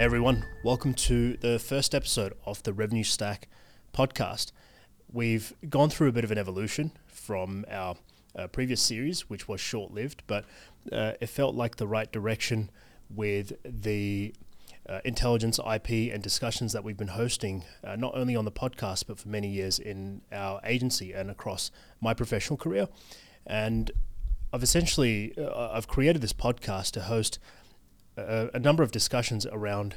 Everyone, welcome to the first episode of the Revenue Stack podcast. We've gone through a bit of an evolution from our uh, previous series, which was short lived, but uh, it felt like the right direction with the uh, intelligence, IP, and discussions that we've been hosting, uh, not only on the podcast, but for many years in our agency and across my professional career. And I've essentially uh, I've created this podcast to host a, a number of discussions around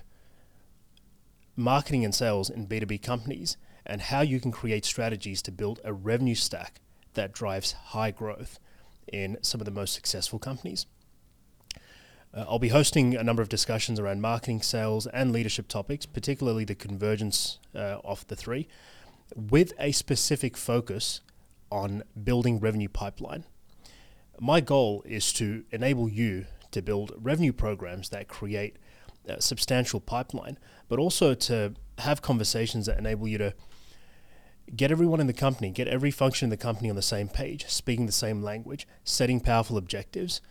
marketing and sales in B2B companies and how you can create strategies to build a revenue stack that drives high growth in some of the most successful companies. Uh, I'll be hosting a number of discussions around marketing, sales, and leadership topics, particularly the convergence uh, of the three, with a specific focus on building revenue pipeline. My goal is to enable you to build revenue programs that create a substantial pipeline, but also to have conversations that enable you to get everyone in the company, get every function in the company on the same page, speaking the same language, setting powerful objectives,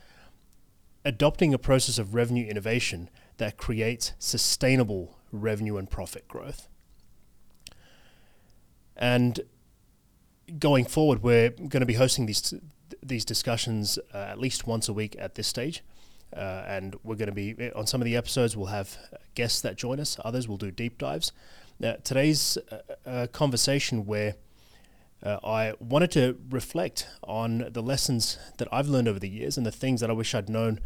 adopting a process of revenue innovation that creates sustainable revenue and profit growth. And going forward, we're going to be hosting these these discussions uh, at least once a week at this stage. Uh, and we're going to be on some of the episodes. We'll have guests that join us. Others will do deep dives. Now, today's uh, conversation where uh, I wanted to reflect on the lessons that I've learned over the years and the things that I wish I'd known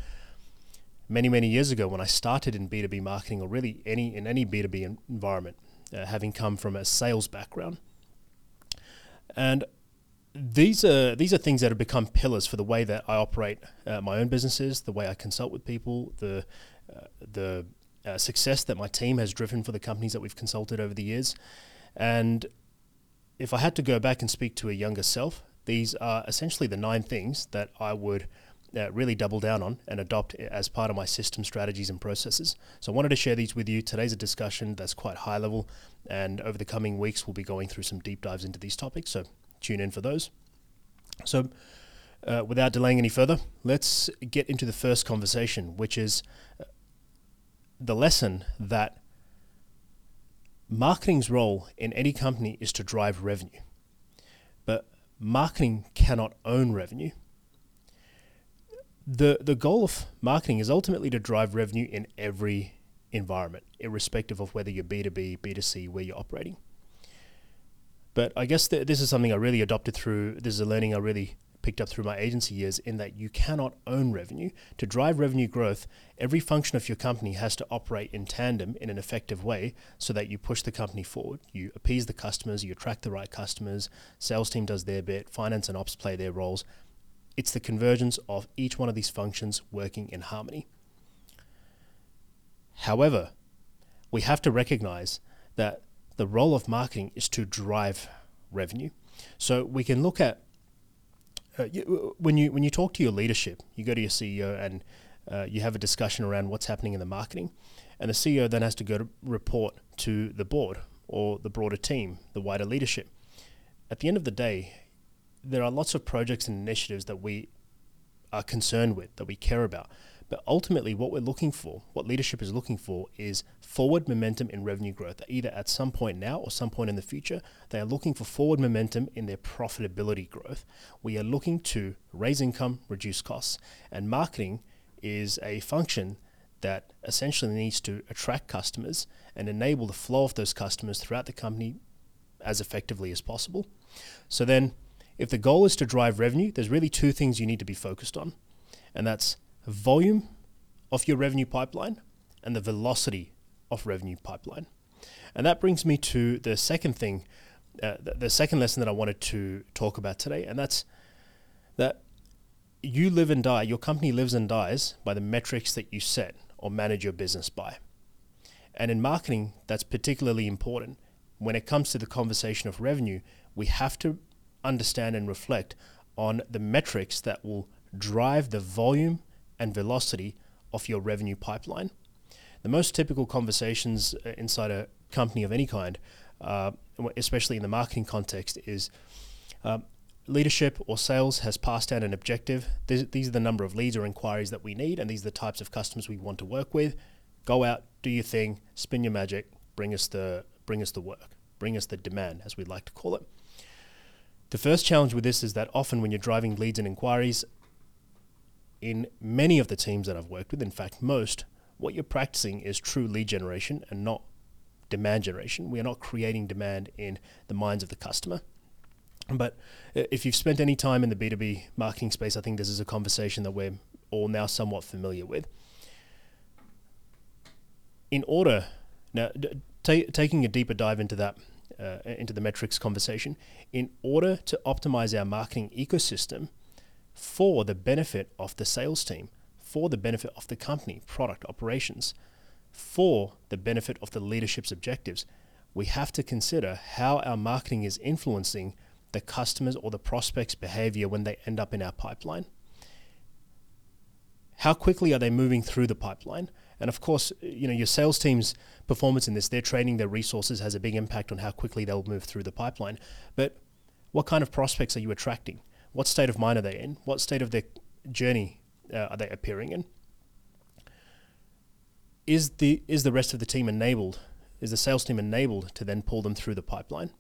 many, many years ago when I started in B2B marketing or really any in any B2B environment, uh, having come from a sales background. And these are these are things that have become pillars for the way that I operate uh, my own businesses, the way I consult with people, the uh, the uh, success that my team has driven for the companies that we've consulted over the years, and if I had to go back and speak to a younger self, these are essentially the nine things that I would uh, really double down on and adopt as part of my system strategies and processes. So I wanted to share these with you. Today's a discussion that's quite high level, and over the coming weeks, we'll be going through some deep dives into these topics. So tune in for those. So, uh, without delaying any further, let's get into the first conversation, which is uh, the lesson that marketing's role in any company is to drive revenue. But marketing cannot own revenue. The, the goal of marketing is ultimately to drive revenue in every environment, irrespective of whether you're B2B, B2C, where you're operating. But I guess th- this is something I really adopted through, this is a learning I really picked up through my agency years in that you cannot own revenue. To drive revenue growth, every function of your company has to operate in tandem in an effective way so that you push the company forward. You appease the customers, you attract the right customers, sales team does their bit, finance and ops play their roles. It's the convergence of each one of these functions working in harmony. However, we have to recognize that the role of marketing is to drive revenue. So we can look at uh, you, when you when you talk to your leadership, you go to your CEO and uh, you have a discussion around what's happening in the marketing, and the CEO then has to go to report to the board or the broader team, the wider leadership. At the end of the day, there are lots of projects and initiatives that we are concerned with, that we care about. But ultimately, what we're looking for, what leadership is looking for, is forward momentum in revenue growth, either at some point now or some point in the future. They are looking for forward momentum in their profitability growth. We are looking to raise income, reduce costs, and marketing is a function that essentially needs to attract customers and enable the flow of those customers throughout the company as effectively as possible. So then, if the goal is to drive revenue, there's really two things you need to be focused on, and that's volume of your revenue pipeline and the velocity of revenue pipeline. And that brings me to the second thing, uh, the, the second lesson that I wanted to talk about today, and that's that you live and die, your company lives and dies by the metrics that you set or manage your business by. And in marketing, that's particularly important. When it comes to the conversation of revenue, we have to understand and reflect on the metrics that will drive the volume and velocity of your revenue pipeline. The most typical conversations uh, inside a company of any kind, uh, especially in the marketing context, is uh, leadership or sales has passed down an objective. These, these are the number of leads or inquiries that we need, and these are the types of customers we want to work with. Go out, do your thing, spin your magic, bring us the bring us the work, bring us the demand, as we like to call it. The first challenge with this is that often when you're driving leads and inquiries, in many of the teams that I've worked with, in fact most, what you're practicing is true lead generation and not demand generation. We are not creating demand in the minds of the customer. But uh, if you've spent any time in the B2B marketing space, I think this is a conversation that we're all now somewhat familiar with. In order, now t- taking a deeper dive into that, uh, into the metrics conversation, in order to optimize our marketing ecosystem for the benefit of the sales team, for the benefit of the company, product, operations, for the benefit of the leadership's objectives, we have to consider how our marketing is influencing the customers or the prospects' behavior when they end up in our pipeline. How quickly are they moving through the pipeline? And of course, you know, your sales team's performance in this, their training, their resources has a big impact on how quickly they'll move through the pipeline. But what kind of prospects are you attracting? What state of mind are they in? What state of their journey uh, are they appearing in? Is the is the rest of the team enabled? Is the sales team enabled to then pull them through the pipeline?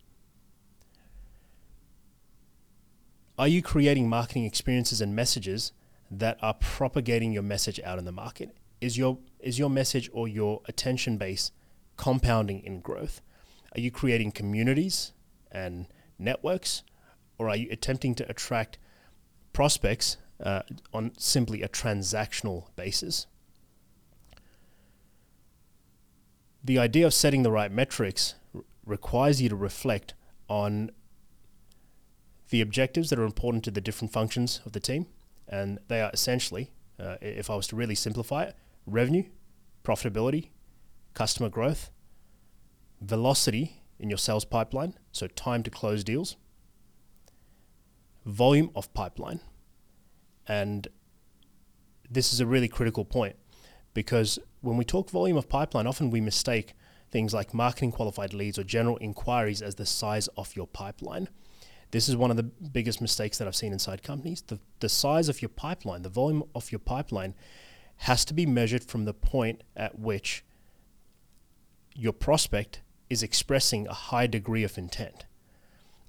Are you creating marketing experiences and messages that are propagating your message out in the market? Is your is your message or your attention base compounding in growth? Are you creating communities and networks, or are you attempting to attract prospects uh, on simply a transactional basis? The idea of setting the right metrics r- requires you to reflect on the objectives that are important to the different functions of the team, and they are essentially, uh, if I was to really simplify it, revenue, profitability, customer growth, velocity in your sales pipeline, so time to close deals, volume of pipeline. And this is a really critical point because when we talk volume of pipeline, often we mistake things like marketing qualified leads or general inquiries as the size of your pipeline. This is one of the biggest mistakes that I've seen inside companies. The, the size of your pipeline, the volume of your pipeline, has to be measured from the point at which your prospect is expressing a high degree of intent.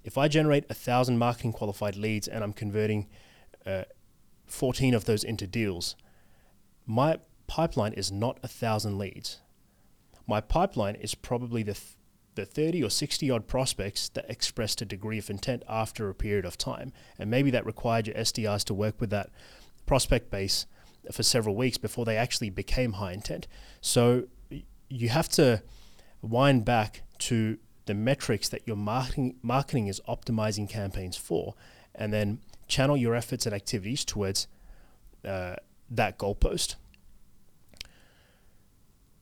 If I generate a thousand marketing qualified leads and I'm converting uh, 14 of those into deals, my pipeline is not a thousand leads. My pipeline is probably the th- the 30 or 60 odd prospects that expressed a degree of intent after a period of time. And maybe that required your SDRs to work with that prospect base for several weeks before they actually became high intent. So you have to wind back to the metrics that your marketing marketing is optimizing campaigns for, and then channel your efforts and activities towards uh, that goalpost.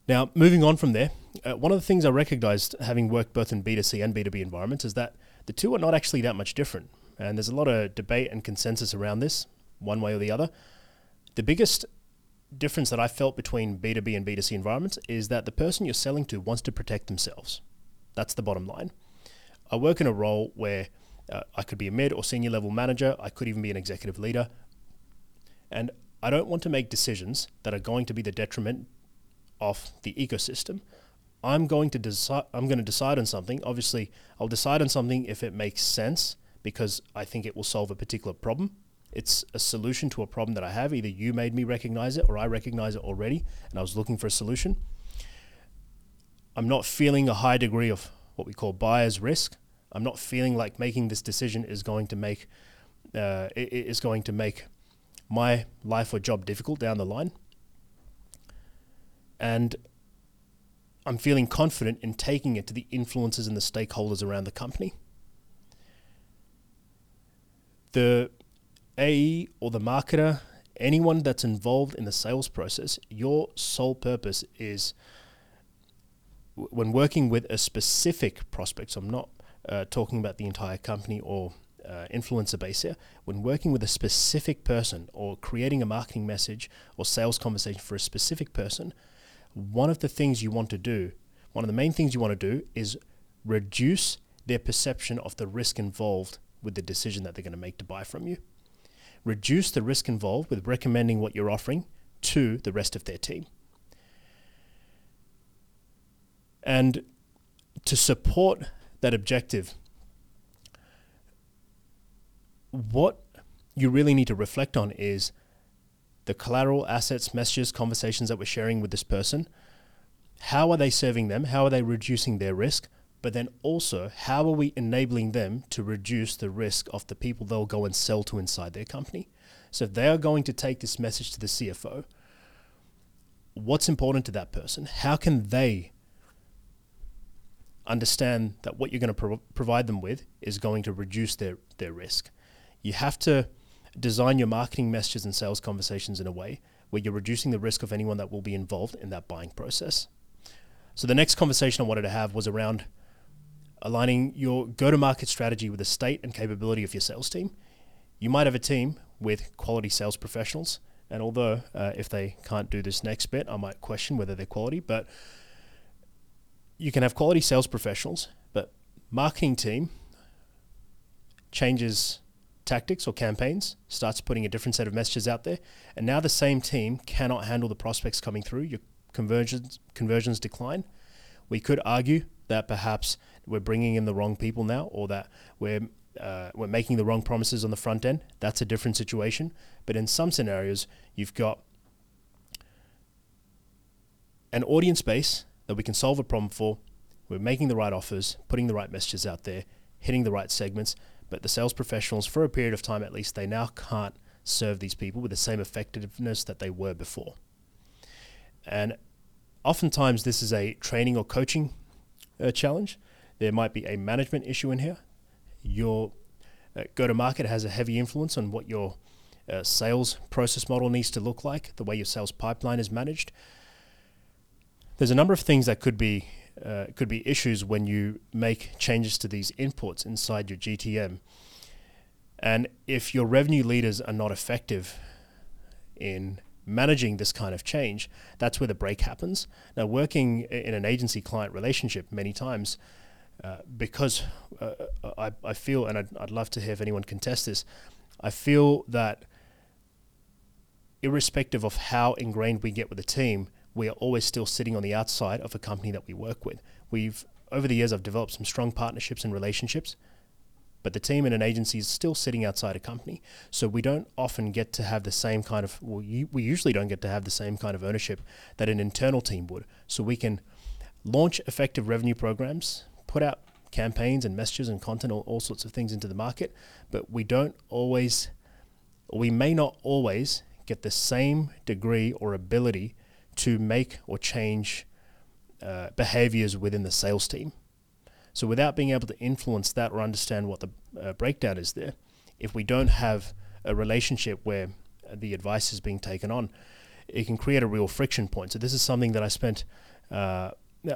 Now, moving on from there, uh, one of the things I recognized having worked both in B2C and B2B environments is that the two are not actually that much different. And there's a lot of debate and consensus around this, one way or the other. The biggest difference that I felt between B2B and B2C environments is that the person you're selling to wants to protect themselves. That's the bottom line. I work in a role where uh, I could be a mid or senior level manager, I could even be an executive leader. And I don't want to make decisions that are going to be the detriment of the ecosystem. I'm going to decide I'm going to decide on something. Obviously, I'll decide on something if it makes sense because I think it will solve a particular problem it's a solution to a problem that I have. Either you made me recognize it or I recognize it already and I was looking for a solution. I'm not feeling a high degree of what we call buyer's risk. I'm not feeling like making this decision is going to make uh, is going to make my life or job difficult down the line. And I'm feeling confident in taking it to the influencers and the stakeholders around the company. The AE or the marketer, anyone that's involved in the sales process, your sole purpose is when working with a specific prospect. So I'm not uh, talking about the entire company or uh, influencer base here. When working with a specific person or creating a marketing message or sales conversation for a specific person, one of the things you want to do, one of the main things you want to do is reduce their perception of the risk involved with the decision that they're going to make to buy from you reduce the risk involved with recommending what you're offering to the rest of their team. And to support that objective, what you really need to reflect on is the collateral, assets, messages, conversations that we're sharing with this person. How are they serving them? How are they reducing their risk? But then also, how are we enabling them to reduce the risk of the people they'll go and sell to inside their company? So if they are going to take this message to the CFO, what's important to that person? How can they understand that what you're going to pro- provide them with is going to reduce their, their risk? You have to design your marketing messages and sales conversations in a way where you're reducing the risk of anyone that will be involved in that buying process. So the next conversation I wanted to have was around aligning your go-to-market strategy with the state and capability of your sales team. You might have a team with quality sales professionals, and although uh, if they can't do this next bit, I might question whether they're quality, but you can have quality sales professionals, but marketing team changes tactics or campaigns, starts putting a different set of messages out there, and now the same team cannot handle the prospects coming through. Your conversions conversions decline. We could argue that perhaps we're bringing in the wrong people now, or that we're uh, we're making the wrong promises on the front end. That's a different situation. But in some scenarios, you've got an audience base that we can solve a problem for. We're making the right offers, putting the right messages out there, hitting the right segments, but the sales professionals, for a period of time at least, they now can't serve these people with the same effectiveness that they were before. And oftentimes, this is a training or coaching uh, challenge. There might be a management issue in here. Your uh, go to market has a heavy influence on what your uh, sales process model needs to look like, the way your sales pipeline is managed. There's a number of things that could be uh, could be issues when you make changes to these inputs inside your GTM. And if your revenue leaders are not effective in managing this kind of change, that's where the break happens. Now, working in an agency client relationship many times, uh, because uh, I, I feel, and I'd, I'd love to if anyone contest this, I feel that irrespective of how ingrained we get with the team, we are always still sitting on the outside of a company that we work with. We've over the years I've developed some strong partnerships and relationships, but the team in an agency is still sitting outside a company. So we don't often get to have the same kind of well, we usually don't get to have the same kind of ownership that an internal team would. So we can launch effective revenue programs, put out campaigns and messages and content, all, all sorts of things into the market, but we don't always, we may not always get the same degree or ability to make or change uh, behaviors within the sales team. So, without being able to influence that or understand what the uh, breakdown is there, if we don't have a relationship where the advice is being taken on, it can create a real friction point. So, this is something that I spent uh,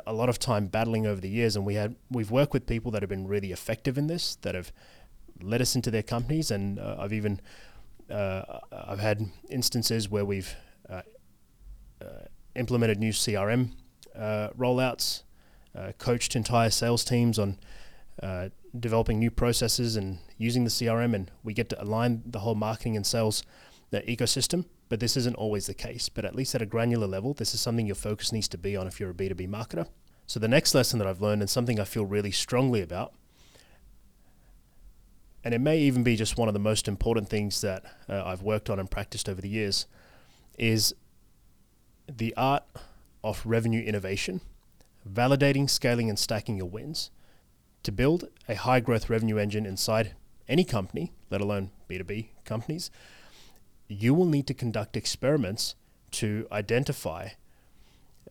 a lot of time battling over the years, and we had we've worked with people that have been really effective in this, that have led us into their companies, and uh, I've even uh, I've had instances where we've implemented new CRM uh, rollouts, coached entire sales teams on developing new processes and using the CRM, and we get to align the whole marketing and sales the ecosystem. But this isn't always the case. But at least at a granular level, this is something your focus needs to be on if you're a B2B marketer. So the next lesson that I've learned and something I feel really strongly about and it may even be just one of the most important things that uh, I've worked on and practiced over the years, is the art of revenue innovation, validating, scaling, and stacking your wins. To build a high growth revenue engine inside any company, let alone B2B companies, you will need to conduct experiments to identify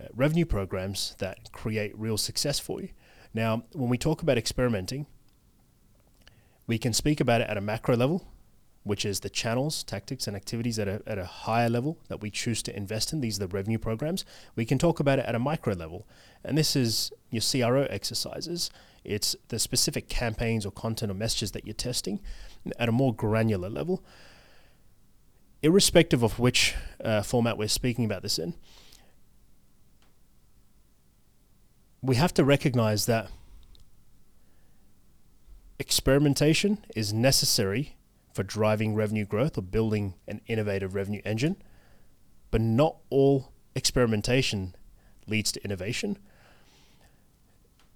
uh, revenue programs that create real success for you. Now, when we talk about experimenting, we can speak about it at a macro level, which is the channels, tactics, and activities at a, at a higher level that we choose to invest in. These are the revenue programs. We can talk about it at a micro level, and this is your CRO exercises. It's the specific campaigns or content or messages that you're testing at a more granular level. Irrespective of which uh, format we're speaking about this in, we have to recognize that experimentation is necessary for driving revenue growth or building an innovative revenue engine. But not all experimentation leads to innovation.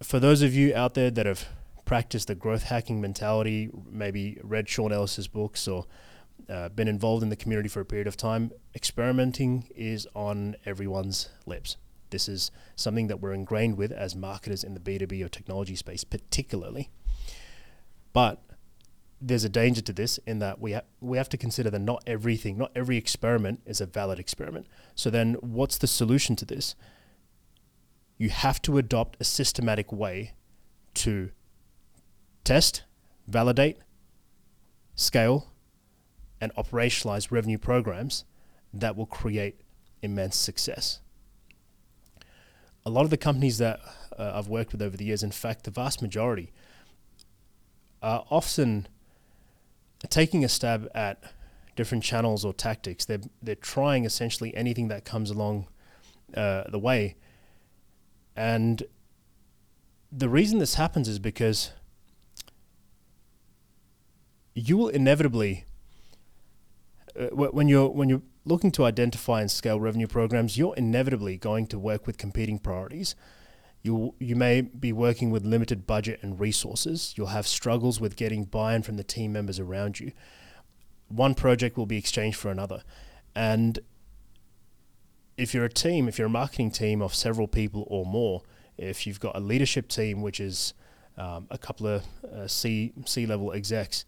for those of you out there that have practiced the growth hacking mentality, maybe read Sean Ellis's books or uh, been involved in the community for a period of time, experimenting is on everyone's lips. This is something that we're ingrained with as marketers in the B2B or technology space, particularly. But there's a danger to this in that we ha- we have to consider that not everything, not every experiment is a valid experiment. So then, what's the solution to this? You have to adopt a systematic way to test, validate, scale, and operationalize revenue programs that will create immense success. A lot of the companies that uh, I've worked with over the years, in fact, the vast majority, are often taking a stab at different channels or tactics. They're they're trying essentially anything that comes along uh, the way, and the reason this happens is because you will inevitably uh, when you're when you're looking to identify and scale revenue programs, you're inevitably going to work with competing priorities. You you may be working with limited budget and resources. You'll have struggles with getting buy-in from the team members around you. One project will be exchanged for another, and if you're a team, if you're a marketing team of several people or more, if you've got a leadership team which is um, a couple of uh, C C level execs,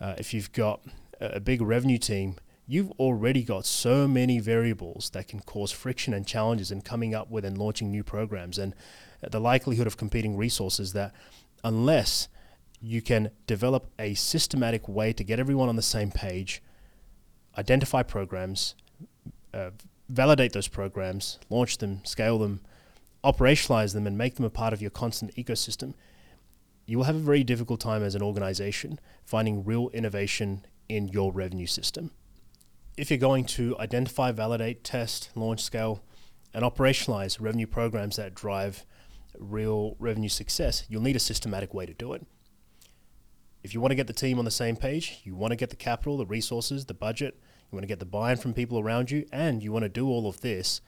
uh, if you've got a big revenue team, you've already got so many variables that can cause friction and challenges in coming up with and launching new programs and the likelihood of competing resources that unless you can develop a systematic way to get everyone on the same page, identify programs, uh, validate those programs, launch them, scale them, operationalize them, and make them a part of your constant ecosystem, you will have a very difficult time as an organization finding real innovation in your revenue system. If you're going to identify, validate, test, launch, scale, and operationalize revenue programs that drive real revenue success, you'll need a systematic way to do it. If you want to get the team on the same page, you want to get the capital, the resources, the budget, you want to get the buy in from people around you, and you want to do all of this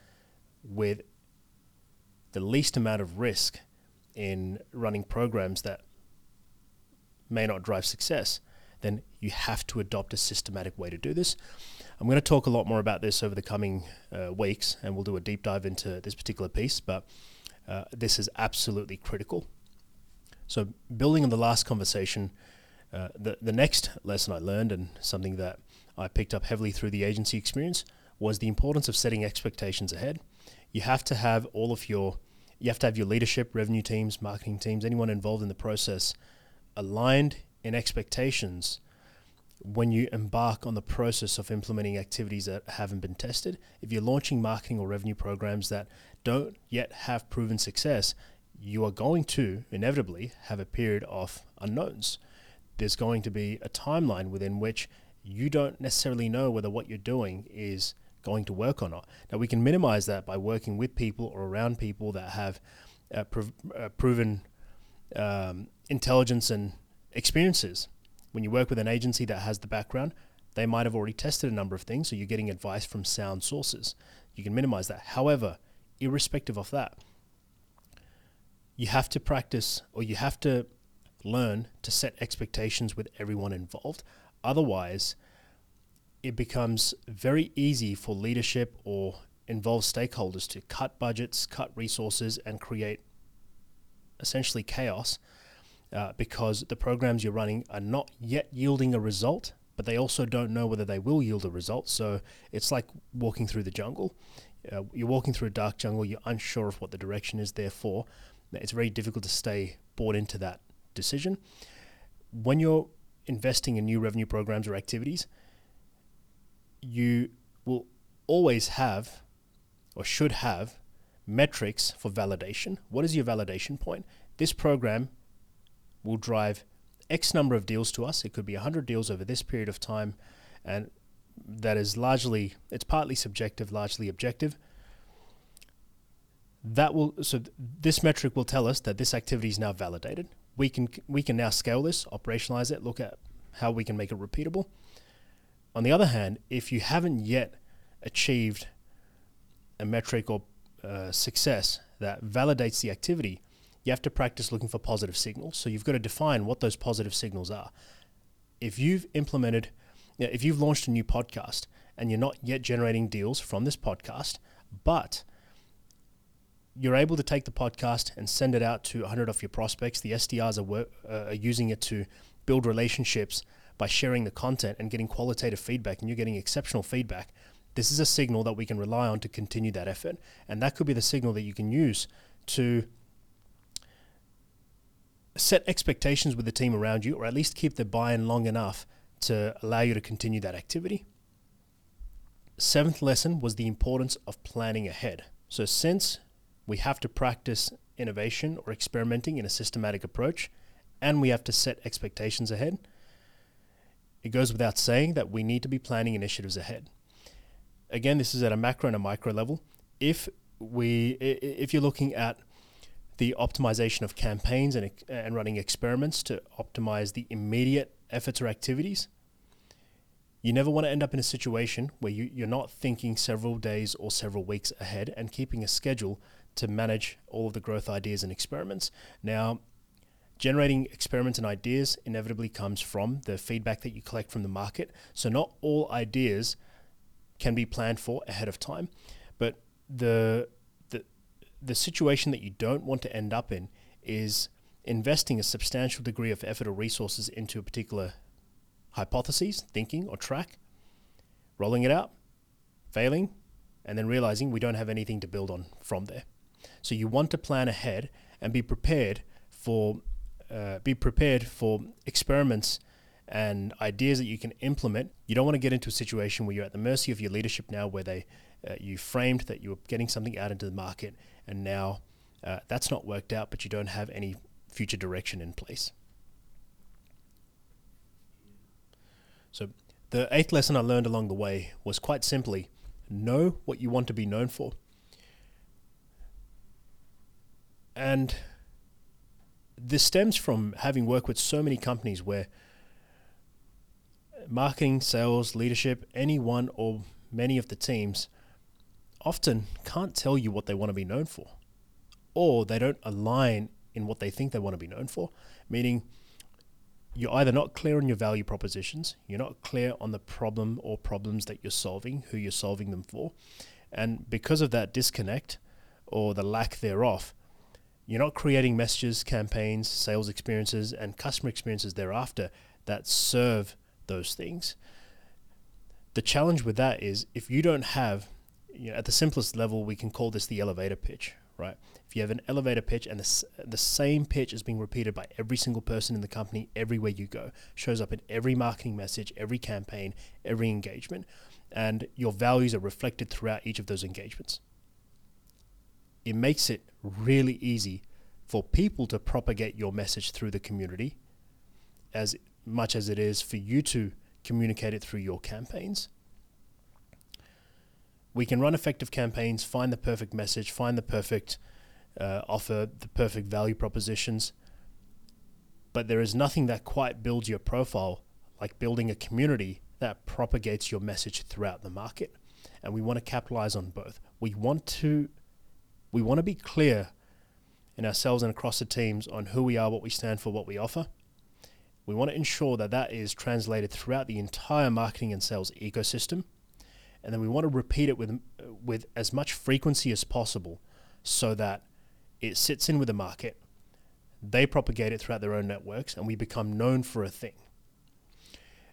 with the least amount of risk in running programs that may not drive success, then you have to adopt a systematic way to do this. I'm going to talk a lot more about this over the coming uh, weeks, and we'll do a deep dive into this particular piece, but uh, this is absolutely critical. So, building on the last conversation, uh, the, the next lesson I learned, and something that I picked up heavily through the agency experience, was the importance of setting expectations ahead. You have to have all of your you have to have your leadership, revenue teams, marketing teams, anyone involved in the process aligned in expectations when you embark on the process of implementing activities that haven't been tested. If you're launching marketing or revenue programs that don't yet have proven success, you are going to inevitably have a period of unknowns. There's going to be a timeline within which you don't necessarily know whether what you're doing is going to work or not. Now, we can minimize that by working with people or around people that have uh, prov- uh, proven um, intelligence and experiences. When you work with an agency that has the background, they might have already tested a number of things, so you're getting advice from sound sources. You can minimize that. However, irrespective of that, you have to practice or you have to learn to set expectations with everyone involved. Otherwise, it becomes very easy for leadership or involved stakeholders to cut budgets, cut resources, and create essentially chaos uh, because the programs you're running are not yet yielding a result, but they also don't know whether they will yield a result. So it's like walking through the jungle. Uh, you're walking through a dark jungle, you're unsure of what the direction is, therefore, it's very difficult to stay bought into that decision. When you're investing in new revenue programs or activities, you will always have or should have metrics for validation. What is your validation point? This program will drive X number of deals to us. It could be 100 deals over this period of time, and that is largely, it's partly subjective, largely objective. That will, so this metric will tell us that this activity is now validated. We can, we can now scale this, operationalize it, look at how we can make it repeatable. On the other hand, if you haven't yet achieved a metric or uh, success that validates the activity, you have to practice looking for positive signals. So you've got to define what those positive signals are. If you've implemented, if you've launched a new podcast and you're not yet generating deals from this podcast, but you're able to take the podcast and send it out to 100 of your prospects. The SDRs are, uh, are using it to build relationships by sharing the content and getting qualitative feedback, and you're getting exceptional feedback. This is a signal that we can rely on to continue that effort. And that could be the signal that you can use to set expectations with the team around you, or at least keep the buy in long enough to allow you to continue that activity. Seventh lesson was the importance of planning ahead. So, since we have to practice innovation or experimenting in a systematic approach, and we have to set expectations ahead. It goes without saying that we need to be planning initiatives ahead. Again, this is at a macro and a micro level. If we, if you're looking at the optimization of campaigns and, and running experiments to optimize the immediate efforts or activities, you never want to end up in a situation where you, you're not thinking several days or several weeks ahead and keeping a schedule to manage all of the growth ideas and experiments. Now, generating experiments and ideas inevitably comes from the feedback that you collect from the market. So, not all ideas can be planned for ahead of time, but the the situation that you don't want to end up in is investing a substantial degree of effort or resources into a particular hypothesis, thinking, or track, rolling it out, failing, and then realizing we don't have anything to build on from there. So you want to plan ahead and be prepared for uh, be prepared for experiments and ideas that you can implement. You don't want to get into a situation where you're at the mercy of your leadership now, where they uh, you framed that you were getting something out into the market, and now uh, that's not worked out, but you don't have any future direction in place. So the eighth lesson I learned along the way was quite simply know what you want to be known for. And this stems from having worked with so many companies where marketing, sales, leadership, any one or many of the teams often can't tell you what they want to be known for, or they don't align in what they think they want to be known for, meaning you're either not clear on your value propositions, you're not clear on the problem or problems that you're solving, who you're solving them for, and because of that disconnect or the lack thereof, you're not creating messages, campaigns, sales experiences, and customer experiences thereafter that serve those things. The challenge with that is if you don't have, you know, at the simplest level, we can call this the elevator pitch, right? If you have an elevator pitch and the, the same pitch is being repeated by every single person in the company everywhere you go, shows up in every marketing message, every campaign, every engagement, and your values are reflected throughout each of those engagements it makes it really easy for people to propagate your message through the community as much as it is for you to communicate it through your campaigns. We can run effective campaigns, find the perfect message, find the perfect uh, offer, the perfect value propositions, but there is nothing that quite builds your profile like building a community that propagates your message throughout the market. And we want to capitalize on both. We want to we want to be clear in ourselves and across the teams on who we are, what we stand for, what we offer. We want to ensure that that is translated throughout the entire marketing and sales ecosystem. And then we want to repeat it with, with as much frequency as possible so that it sits in with the market, they propagate it throughout their own networks, and we become known for a thing.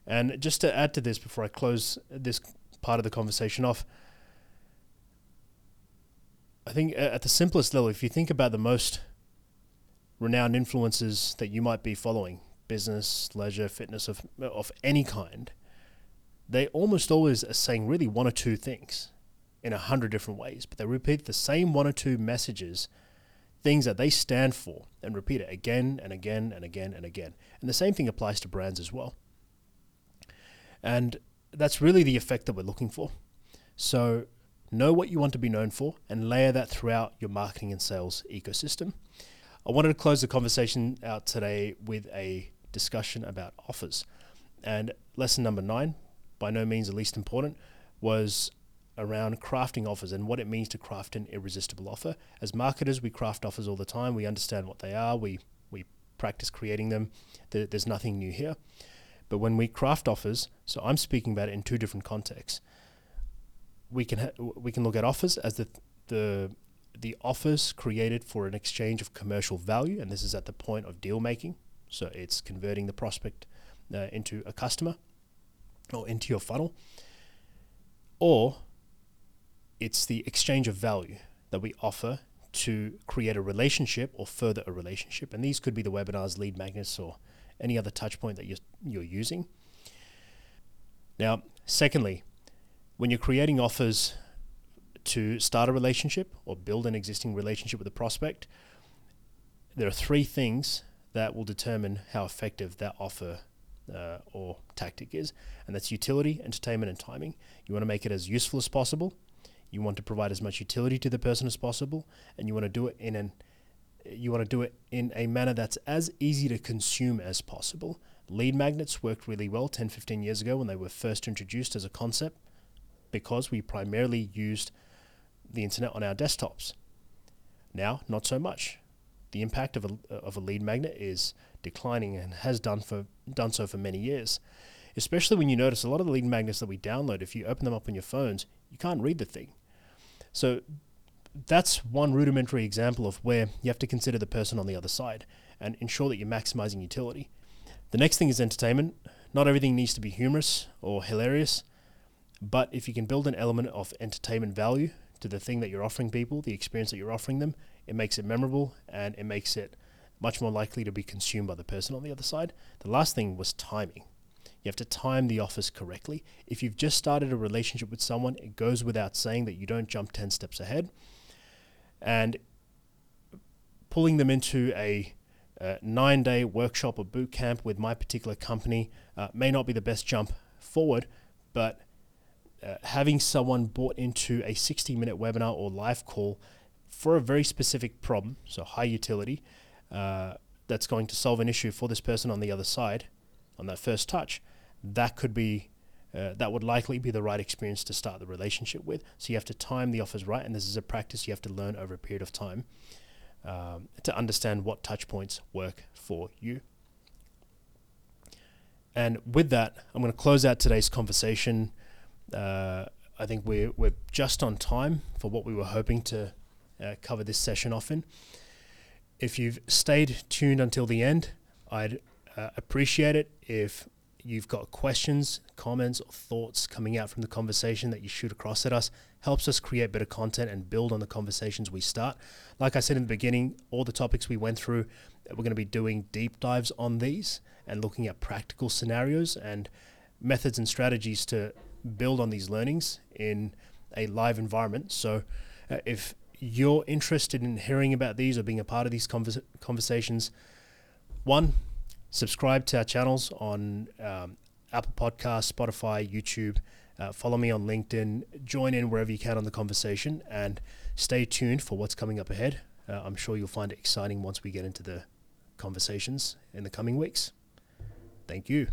And just to add to this before I close this part of the conversation off, I think at the simplest level, if you think about the most renowned influences that you might be following, business, leisure, fitness of of any kind, they almost always are saying really one or two things in a hundred different ways, but they repeat the same one or two messages, things that they stand for, and repeat it again and again and again and again. And the same thing applies to brands as well. And that's really the effect that we're looking for. So Know what you want to be known for and layer that throughout your marketing and sales ecosystem. I wanted to close the conversation out today with a discussion about offers. And lesson number nine, by no means the least important, was around crafting offers and what it means to craft an irresistible offer. As marketers, we craft offers all the time. We understand what they are. We we practice creating them. There's nothing new here. But when we craft offers, so I'm speaking about it in two different contexts. We can ha- we can look at offers as the the the offers created for an exchange of commercial value, and this is at the point of deal making. So it's converting the prospect uh, into a customer or into your funnel, or it's the exchange of value that we offer to create a relationship or further a relationship. And these could be the webinars, lead magnets, or any other touch point that you're, you're using. Now, secondly, when you're creating offers to start a relationship or build an existing relationship with a prospect, there are three things that will determine how effective that offer uh, or tactic is, and that's utility, entertainment, and timing. You want to make it as useful as possible. You want to provide as much utility to the person as possible, and you want to do it in an you want to do it in a manner that's as easy to consume as possible. Lead magnets worked really well 10, 15 years ago when they were first introduced as a concept because we primarily used the internet on our desktops. Now, not so much. The impact of a, of a lead magnet is declining and has done for done so for many years. Especially when you notice a lot of the lead magnets that we download, if you open them up on your phones, you can't read the thing. So that's one rudimentary example of where you have to consider the person on the other side and ensure that you're maximizing utility. The next thing is entertainment. Not everything needs to be humorous or hilarious, but if you can build an element of entertainment value to the thing that you're offering people, the experience that you're offering them, it makes it memorable and it makes it much more likely to be consumed by the person on the other side. The last thing was timing. You have to time the offers correctly. If you've just started a relationship with someone, it goes without saying that you don't jump 10 steps ahead. And pulling them into a uh, nine day workshop or boot camp with my particular company uh, may not be the best jump forward, but uh, having someone bought into a 60 minute webinar or live call for a very specific problem, so high utility, uh, that's going to solve an issue for this person on the other side on that first touch, that could be. Uh, that would likely be the right experience to start the relationship with. So you have to time the offers right, and this is a practice you have to learn over a period of time um, to understand what touch points work for you. And with that, I'm going to close out today's conversation uh, I think we're, we're just on time for what we were hoping to uh, cover this session off in. If you've stayed tuned until the end, I'd uh, appreciate it if you've got questions, comments, or thoughts coming out from the conversation that you shoot across at us. Helps us create better content and build on the conversations we start. Like I said in the beginning, all the topics we went through, we're going to be doing deep dives on these and looking at practical scenarios and methods and strategies to build on these learnings in a live environment. So, uh, if you're interested in hearing about these or being a part of these conversations, one, subscribe to our channels on um, Apple Podcasts, Spotify, YouTube. Uh, follow me on LinkedIn. Join in wherever you can on the conversation and stay tuned for what's coming up ahead. Uh, I'm sure you'll find it exciting once we get into the conversations in the coming weeks. Thank you.